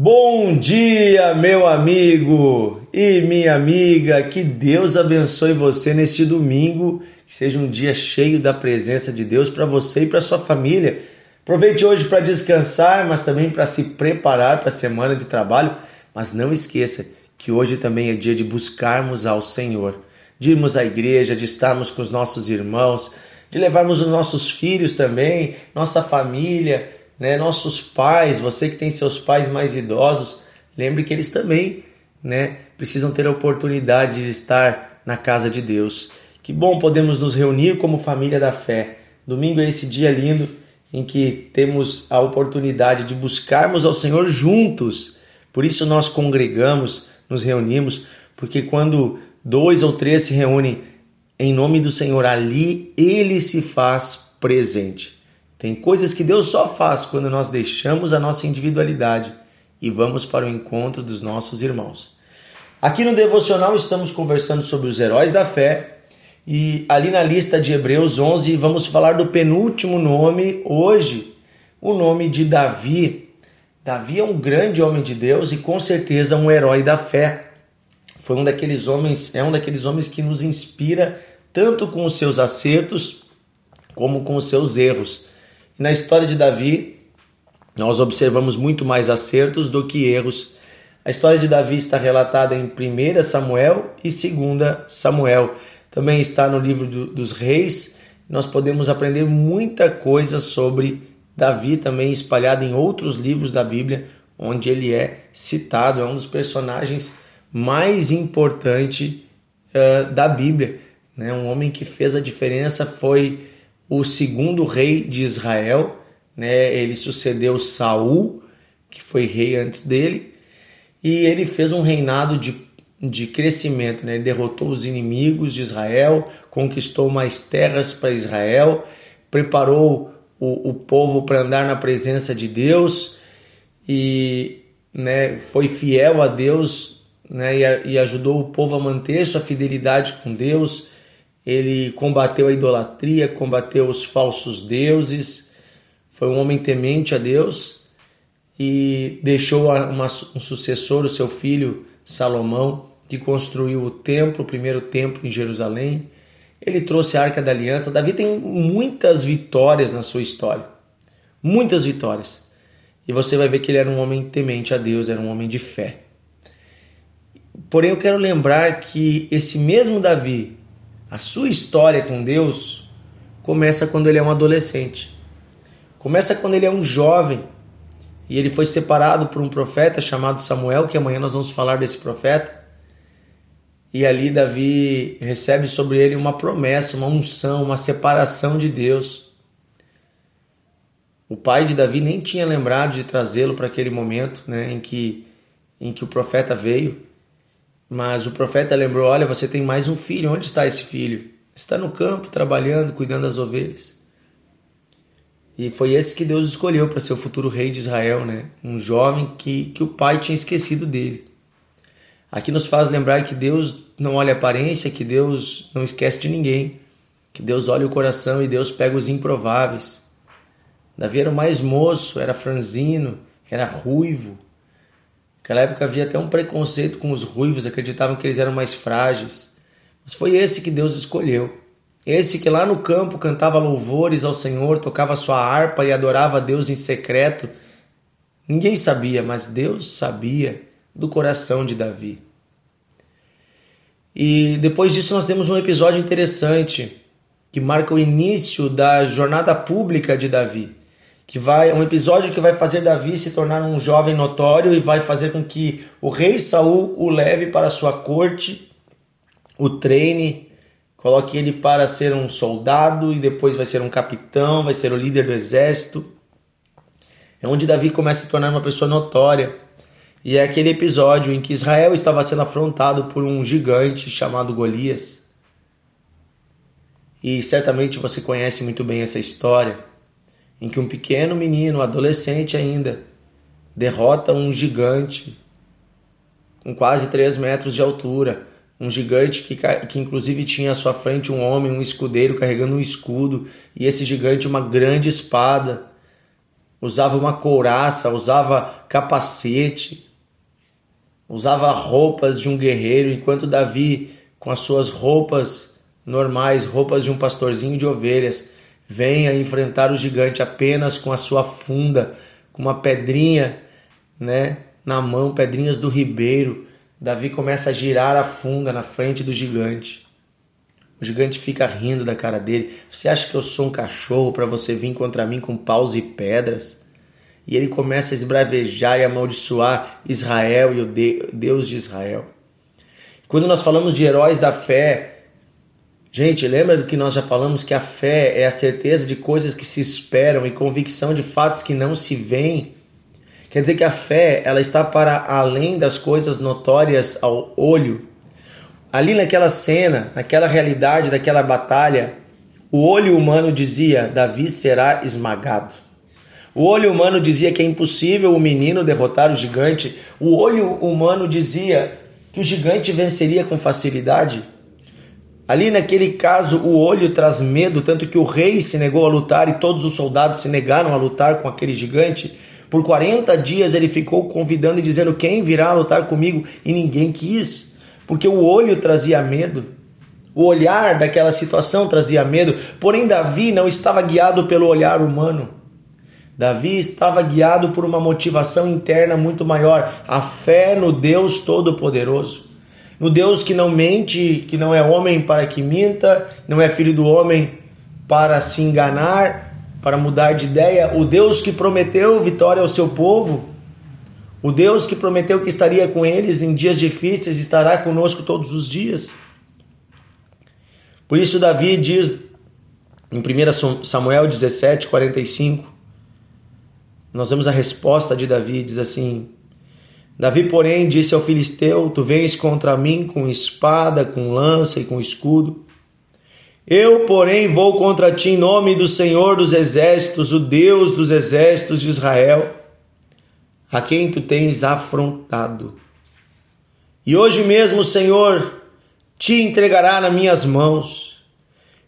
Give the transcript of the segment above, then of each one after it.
Bom dia, meu amigo e minha amiga. Que Deus abençoe você neste domingo. Que seja um dia cheio da presença de Deus para você e para sua família. Aproveite hoje para descansar, mas também para se preparar para a semana de trabalho. Mas não esqueça que hoje também é dia de buscarmos ao Senhor, de irmos à igreja, de estarmos com os nossos irmãos, de levarmos os nossos filhos também, nossa família né? Nossos pais, você que tem seus pais mais idosos, lembre que eles também, né, precisam ter a oportunidade de estar na casa de Deus. Que bom podemos nos reunir como família da fé. Domingo é esse dia lindo em que temos a oportunidade de buscarmos ao Senhor juntos. Por isso nós congregamos, nos reunimos, porque quando dois ou três se reúnem em nome do Senhor, ali ele se faz presente. Tem coisas que Deus só faz quando nós deixamos a nossa individualidade e vamos para o encontro dos nossos irmãos. Aqui no devocional estamos conversando sobre os heróis da fé e ali na lista de Hebreus 11 vamos falar do penúltimo nome hoje, o nome de Davi. Davi é um grande homem de Deus e com certeza um herói da fé. Foi um daqueles homens, é um daqueles homens que nos inspira tanto com os seus acertos como com os seus erros. E na história de Davi, nós observamos muito mais acertos do que erros. A história de Davi está relatada em 1 Samuel e 2 Samuel. Também está no livro do, dos Reis. Nós podemos aprender muita coisa sobre Davi, também espalhado em outros livros da Bíblia, onde ele é citado. É um dos personagens mais importantes uh, da Bíblia. Né? Um homem que fez a diferença foi o segundo rei de Israel, né? Ele sucedeu Saul, que foi rei antes dele, e ele fez um reinado de, de crescimento, né? Ele derrotou os inimigos de Israel, conquistou mais terras para Israel, preparou o, o povo para andar na presença de Deus e né, foi fiel a Deus né, e, e ajudou o povo a manter sua fidelidade com Deus ele combateu a idolatria, combateu os falsos deuses, foi um homem temente a Deus e deixou uma, um sucessor, o seu filho Salomão, que construiu o templo, o primeiro templo em Jerusalém. Ele trouxe a Arca da Aliança. Davi tem muitas vitórias na sua história, muitas vitórias. E você vai ver que ele era um homem temente a Deus, era um homem de fé. Porém, eu quero lembrar que esse mesmo Davi, a sua história com Deus começa quando ele é um adolescente. Começa quando ele é um jovem e ele foi separado por um profeta chamado Samuel, que amanhã nós vamos falar desse profeta. E ali Davi recebe sobre ele uma promessa, uma unção, uma separação de Deus. O pai de Davi nem tinha lembrado de trazê-lo para aquele momento né, em, que, em que o profeta veio. Mas o profeta lembrou: Olha, você tem mais um filho, onde está esse filho? Está no campo, trabalhando, cuidando das ovelhas. E foi esse que Deus escolheu para ser o futuro rei de Israel, né? Um jovem que, que o pai tinha esquecido dele. Aqui nos faz lembrar que Deus não olha a aparência, que Deus não esquece de ninguém, que Deus olha o coração e Deus pega os improváveis. Davi era o mais moço, era franzino, era ruivo, Naquela época havia até um preconceito com os ruivos, acreditavam que eles eram mais frágeis. Mas foi esse que Deus escolheu. Esse que lá no campo cantava louvores ao Senhor, tocava sua harpa e adorava a Deus em secreto. Ninguém sabia, mas Deus sabia do coração de Davi. E depois disso nós temos um episódio interessante que marca o início da jornada pública de Davi que vai um episódio que vai fazer Davi se tornar um jovem notório e vai fazer com que o rei Saul o leve para sua corte, o treine, coloque ele para ser um soldado e depois vai ser um capitão, vai ser o líder do exército. É onde Davi começa a se tornar uma pessoa notória. E é aquele episódio em que Israel estava sendo afrontado por um gigante chamado Golias. E certamente você conhece muito bem essa história em que um pequeno menino, adolescente ainda, derrota um gigante com quase 3 metros de altura, um gigante que, que inclusive tinha à sua frente um homem, um escudeiro carregando um escudo, e esse gigante uma grande espada. usava uma couraça, usava capacete, usava roupas de um guerreiro, enquanto Davi, com as suas roupas normais, roupas de um pastorzinho de ovelhas, vem a enfrentar o gigante apenas com a sua funda, com uma pedrinha, né, na mão, pedrinhas do ribeiro. Davi começa a girar a funda na frente do gigante. O gigante fica rindo da cara dele. Você acha que eu sou um cachorro para você vir contra mim com paus e pedras? E ele começa a esbravejar e amaldiçoar Israel e o Deus de Israel. Quando nós falamos de heróis da fé, gente, lembra do que nós já falamos que a fé é a certeza de coisas que se esperam e convicção de fatos que não se veem? Quer dizer que a fé, ela está para além das coisas notórias ao olho. Ali naquela cena, naquela realidade daquela batalha, o olho humano dizia: Davi será esmagado. O olho humano dizia que é impossível o menino derrotar o gigante. O olho humano dizia que o gigante venceria com facilidade. Ali naquele caso, o olho traz medo, tanto que o rei se negou a lutar e todos os soldados se negaram a lutar com aquele gigante. Por 40 dias ele ficou convidando e dizendo: Quem virá lutar comigo? E ninguém quis, porque o olho trazia medo. O olhar daquela situação trazia medo, porém Davi não estava guiado pelo olhar humano. Davi estava guiado por uma motivação interna muito maior, a fé no Deus Todo-Poderoso. No Deus que não mente, que não é homem para que minta, não é filho do homem para se enganar, para mudar de ideia, o Deus que prometeu vitória ao seu povo, o Deus que prometeu que estaria com eles em dias difíceis, estará conosco todos os dias. Por isso, Davi diz em 1 Samuel 17, 45, nós vemos a resposta de Davi, diz assim: Davi, porém, disse ao filisteu: Tu vens contra mim com espada, com lança e com escudo eu, porém, vou contra ti em nome do Senhor dos exércitos, o Deus dos exércitos de Israel, a quem tu tens afrontado. E hoje mesmo Senhor te entregará nas minhas mãos.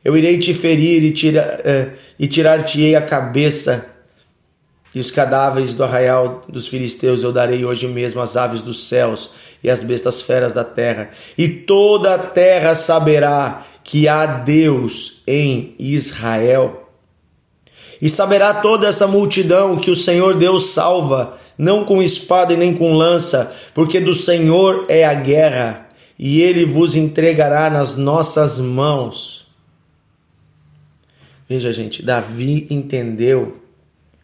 Eu irei te ferir e, tira, eh, e tirar-te-ei a cabeça, e os cadáveres do arraial dos filisteus eu darei hoje mesmo às aves dos céus e às bestas feras da terra, e toda a terra saberá que há Deus em Israel. E saberá toda essa multidão que o Senhor Deus salva, não com espada e nem com lança, porque do Senhor é a guerra, e ele vos entregará nas nossas mãos. Veja, gente, Davi entendeu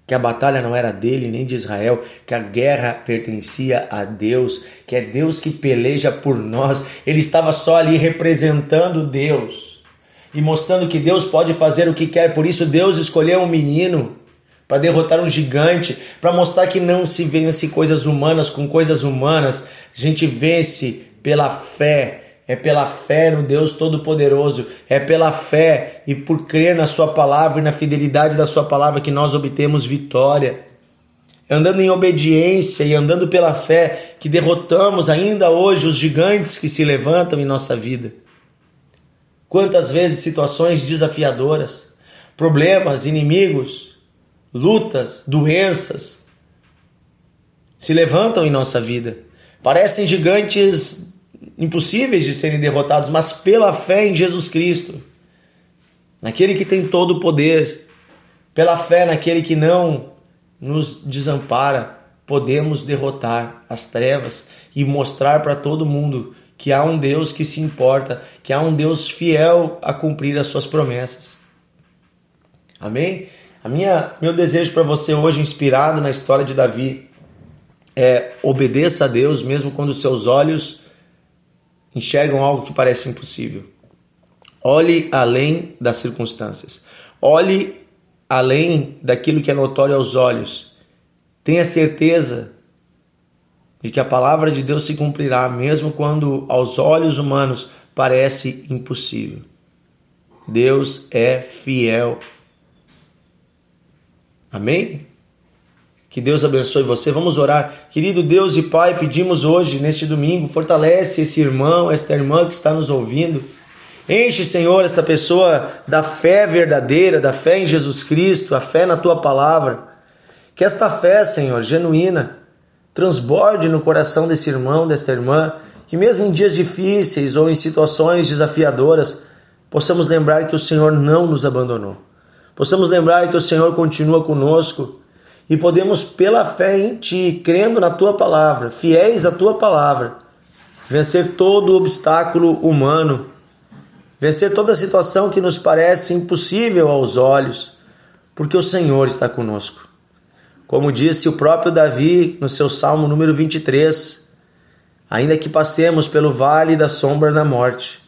que a batalha não era dele nem de Israel, que a guerra pertencia a Deus, que é Deus que peleja por nós. Ele estava só ali representando Deus e mostrando que Deus pode fazer o que quer. Por isso, Deus escolheu um menino para derrotar um gigante, para mostrar que não se vence coisas humanas com coisas humanas, a gente vence pela fé é pela fé no Deus Todo-Poderoso, é pela fé e por crer na Sua palavra e na fidelidade da Sua palavra que nós obtemos vitória. Andando em obediência e andando pela fé que derrotamos ainda hoje os gigantes que se levantam em nossa vida. Quantas vezes situações desafiadoras, problemas, inimigos, lutas, doenças se levantam em nossa vida. Parecem gigantes impossíveis de serem derrotados, mas pela fé em Jesus Cristo, naquele que tem todo o poder, pela fé naquele que não nos desampara, podemos derrotar as trevas e mostrar para todo mundo que há um Deus que se importa, que há um Deus fiel a cumprir as suas promessas. Amém? A minha meu desejo para você hoje inspirado na história de Davi é obedeça a Deus mesmo quando seus olhos enxergam algo que parece impossível. Olhe além das circunstâncias. Olhe além daquilo que é notório aos olhos. Tenha certeza de que a palavra de Deus se cumprirá, mesmo quando aos olhos humanos parece impossível. Deus é fiel. Amém? Que Deus abençoe você. Vamos orar. Querido Deus e Pai, pedimos hoje, neste domingo, fortalece esse irmão, esta irmã que está nos ouvindo. Enche, Senhor, esta pessoa da fé verdadeira, da fé em Jesus Cristo, a fé na tua palavra. Que esta fé, Senhor, genuína, transborde no coração desse irmão, desta irmã, que mesmo em dias difíceis ou em situações desafiadoras, possamos lembrar que o Senhor não nos abandonou. Possamos lembrar que o Senhor continua conosco e podemos, pela fé em Ti, crendo na Tua palavra, fiéis à Tua palavra, vencer todo obstáculo humano, vencer toda situação que nos parece impossível aos olhos, porque o Senhor está conosco. Como disse o próprio Davi no seu Salmo número 23, ainda que passemos pelo vale da sombra da morte,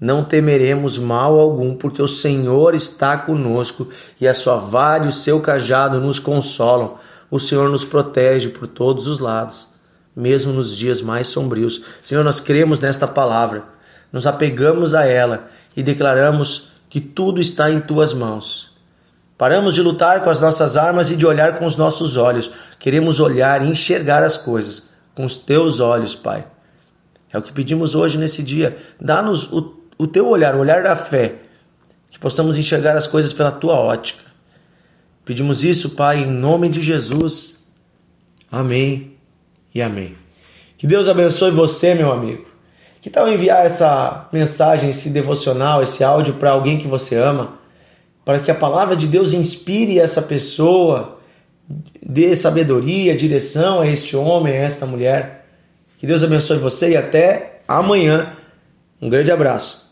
não temeremos mal algum, porque o Senhor está conosco e a sua vara e o seu cajado nos consolam. O Senhor nos protege por todos os lados, mesmo nos dias mais sombrios. Senhor, nós cremos nesta palavra, nos apegamos a ela e declaramos que tudo está em tuas mãos. Paramos de lutar com as nossas armas e de olhar com os nossos olhos. Queremos olhar e enxergar as coisas com os teus olhos, Pai. É o que pedimos hoje nesse dia. Dá-nos o o teu olhar, o olhar da fé, que possamos enxergar as coisas pela tua ótica. Pedimos isso, Pai, em nome de Jesus. Amém e amém. Que Deus abençoe você, meu amigo. Que tal enviar essa mensagem, esse devocional, esse áudio para alguém que você ama, para que a palavra de Deus inspire essa pessoa, dê sabedoria, direção a este homem, a esta mulher. Que Deus abençoe você e até amanhã. Um grande abraço.